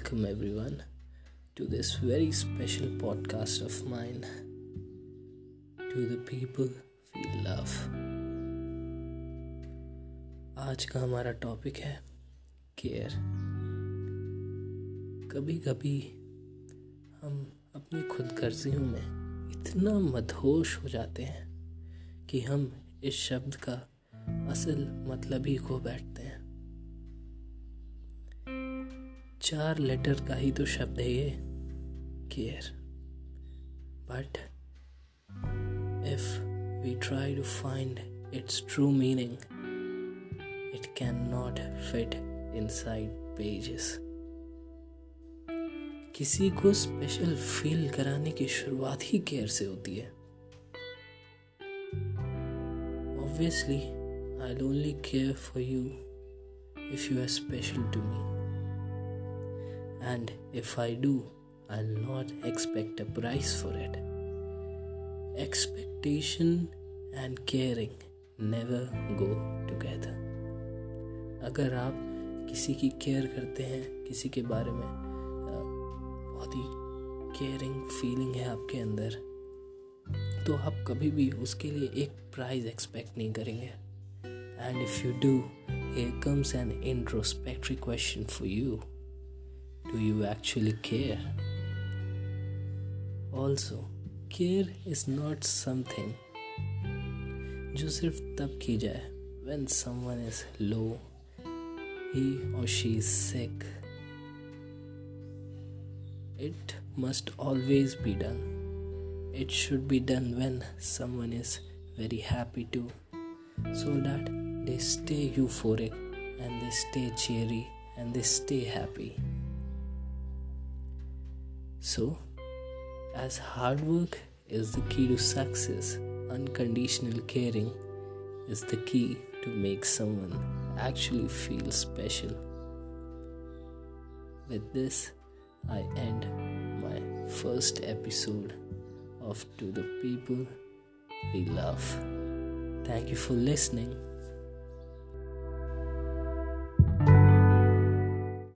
welcome everyone to this very special podcast of mine. To the people we love. आज का हमारा topic है care कभी कभी हम अपनी खुद गर्जियों में इतना मदहोश हो जाते हैं कि हम इस शब्द का असल मतलब ही खो बैठते हैं। चार लेटर का ही तो शब्द है ये। Care. But if we try to find its true meaning it can not fit in side pages किसी को स्पेशल फील कराने की शुरुआत ही केयर से होती है। Obviously I only care for you if you are special to me and if I do, I'll not expect a price for it. Expectation and caring never go together. अगर आप किसी की केयर करते हैं किसी के बारे में बहुत ही केयरिंग फीलिंग है आपके अंदर तो आप कभी भी उसके लिए एक प्राइज एक्सपेक्ट नहीं करेंगे and if you do here comes an introspectory question for you Do you actually care? Also, care is not something जो सिर्फ तब की जाए when someone is low, he or she is sick. It must always be done. It should be done when someone is very happy too, so that they stay euphoric and they stay cheery and they stay happy. So, as hard work is the key to success, unconditional caring is the key to make someone actually feel special. With this, I end my first episode of To the People We Love. Thank you for listening.